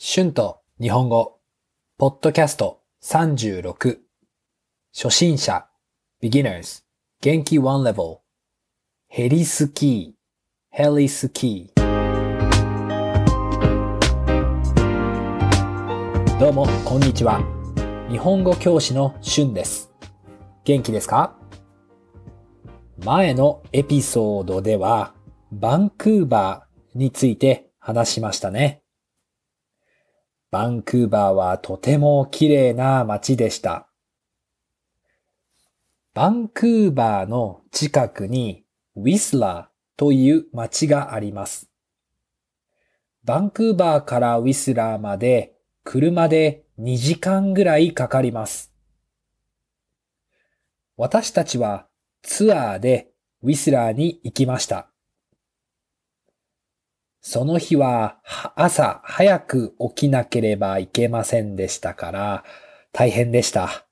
春と日本語、ポッドキャスト36、初心者、beginners、元気 one level、ヘリスキー、ヘリスキー。どうも、こんにちは。日本語教師の春です。元気ですか？前のエピソードでは、バンクーバーについて話しましたね。バンクーバーはとても綺麗な街でした。バンクーバーの近くにウィスラーという街があります。バンクーバーからウィスラーまで車で2時間ぐらいかかります。私たちはツアーでウィスラーに行きました。その日は朝早く起きなければいけませんでしたから大変でした。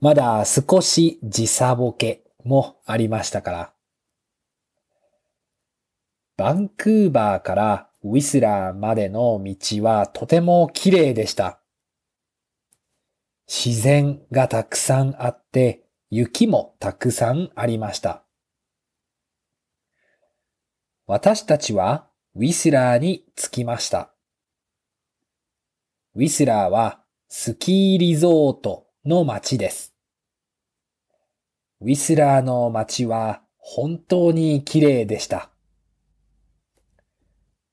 まだ少し時差ボケもありましたから。バンクーバーからウィスラーまでの道はとても綺麗でした。自然がたくさんあって雪もたくさんありました。私たちはウィスラーに着きました。ウィスラーはスキーリゾートの街です。ウィスラーの街は本当に綺麗でした。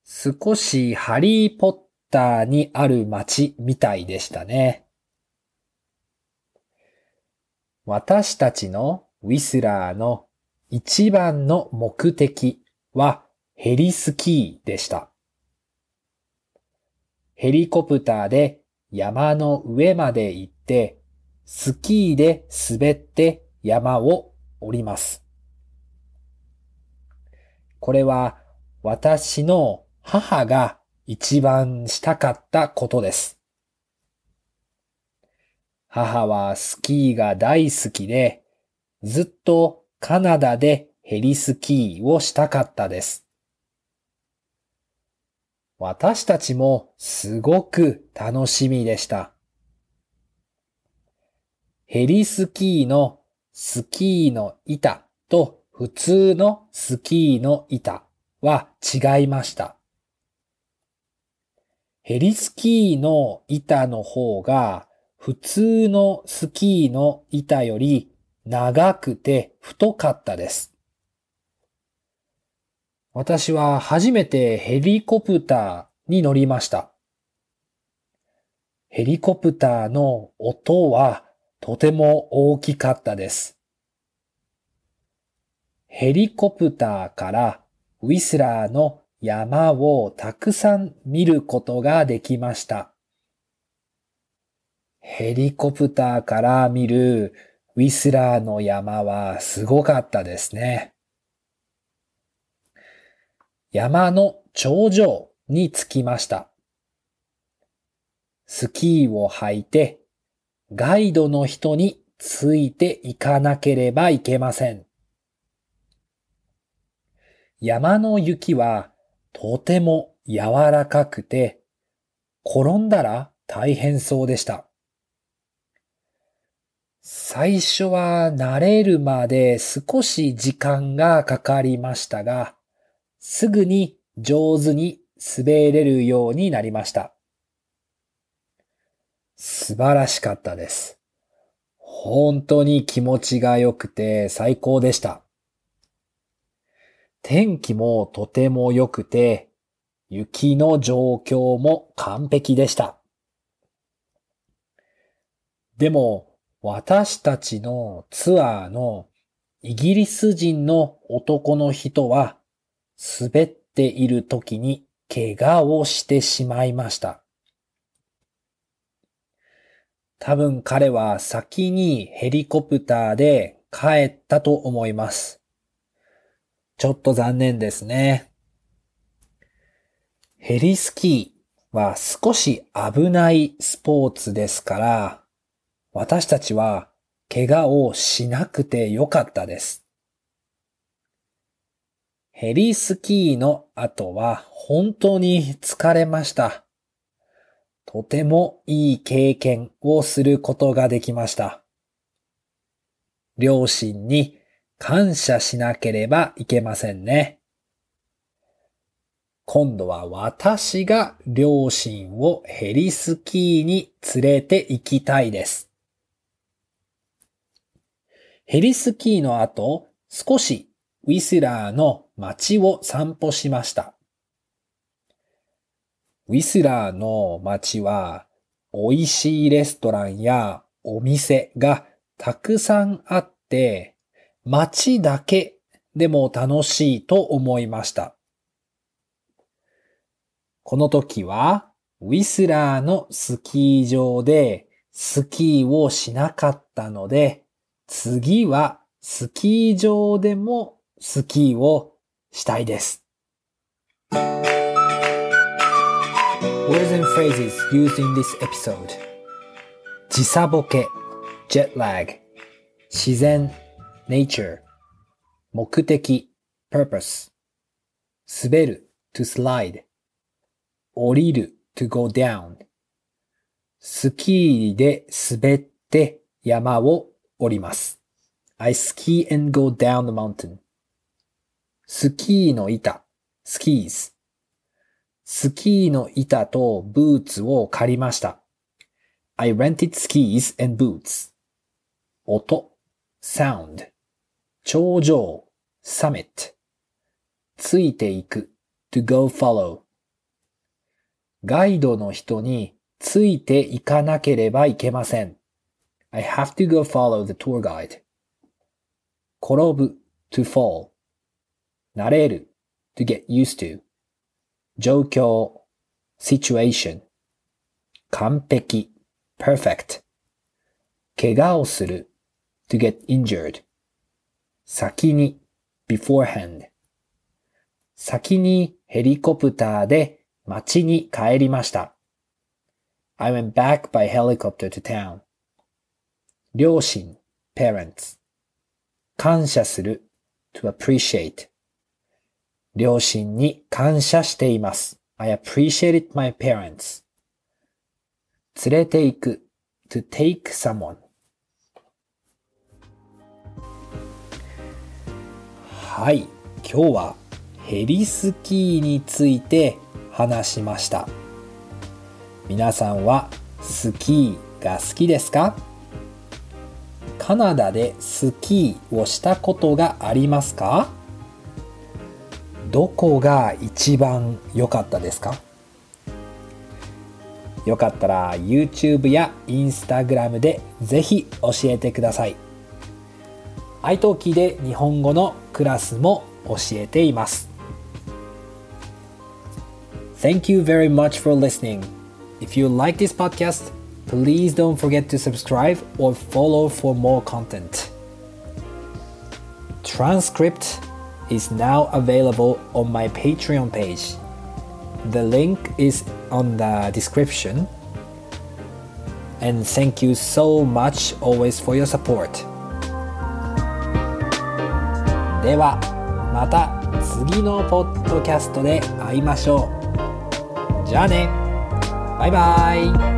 少しハリーポッターにある街みたいでしたね。私たちのウィスラーの一番の目的はヘリスキーでした。ヘリコプターで山の上まで行って、スキーで滑って山を降ります。これは私の母が一番したかったことです。母はスキーが大好きで、ずっとカナダでヘリスキーをしたかったです。私たちもすごく楽しみでした。ヘリスキーのスキーの板と普通のスキーの板は違いました。ヘリスキーの板の方が普通のスキーの板より長くて太かったです。私は初めてヘリコプターに乗りました。ヘリコプターの音はとても大きかったです。ヘリコプターからウィスラーの山をたくさん見ることができました。ヘリコプターから見るウィスラーの山はすごかったですね。山の頂上に着きました。スキーを履いてガイドの人についていかなければいけません。山の雪はとても柔らかくて転んだら大変そうでした。最初は慣れるまで少し時間がかかりましたが、すぐに上手に滑れるようになりました。素晴らしかったです。本当に気持ちが良くて最高でした。天気もとても良くて、雪の状況も完璧でした。でも、私たちのツアーのイギリス人の男の人は滑っている時に怪我をしてしまいました。多分彼は先にヘリコプターで帰ったと思います。ちょっと残念ですね。ヘリスキーは少し危ないスポーツですから、私たちは怪我をしなくてよかったです。ヘリスキーの後は本当に疲れました。とてもいい経験をすることができました。両親に感謝しなければいけませんね。今度は私が両親をヘリスキーに連れて行きたいです。ヘリスキーの後、少しウィスラーの街を散歩しました。ウィスラーの街は美味しいレストランやお店がたくさんあって、街だけでも楽しいと思いました。この時はウィスラーのスキー場でスキーをしなかったので、次はスキー場でもスキーをしたいです。Words and phrases used in this episode 時差ボケ jet lag 自然 nature 目的 purpose 滑る to slide 降りる to go down スキーで滑って山を降ります I ski and go down the mountain スキーの板 skis スキーの板とブーツを借りました。I rented skis and boots. 音 sound 頂上 summit ついていく to go follow ガイドの人についていかなければいけません。I have to go follow the tour guide. 転ぶ to fall 慣れる to get used to 状況 situation 完璧 perfect 怪我をする to get injured 先に beforehand 先にヘリコプターで街に帰りました。I went back by helicopter to town. 両親 parents 感謝する to appreciate 両親に感謝しています。I appreciated my parents. 連れて行く to take someone. はい、今日はヘリスキーについて話しました。皆さんはスキーが好きですか？カナダでスキーをしたことがありますか？どこが一番良かったですかよかったら YouTube や Instagram でぜひ教えてください。iTalki で日本語のクラスも教えています。Thank you very much for listening. If you like this podcast, please don't forget to subscribe or follow for more content. Transcript is now available on my Patreon page. The link is on the description. And thank you so much always for your support. ではまた次のポッドキャストで会いましょう。じゃあねバイバイ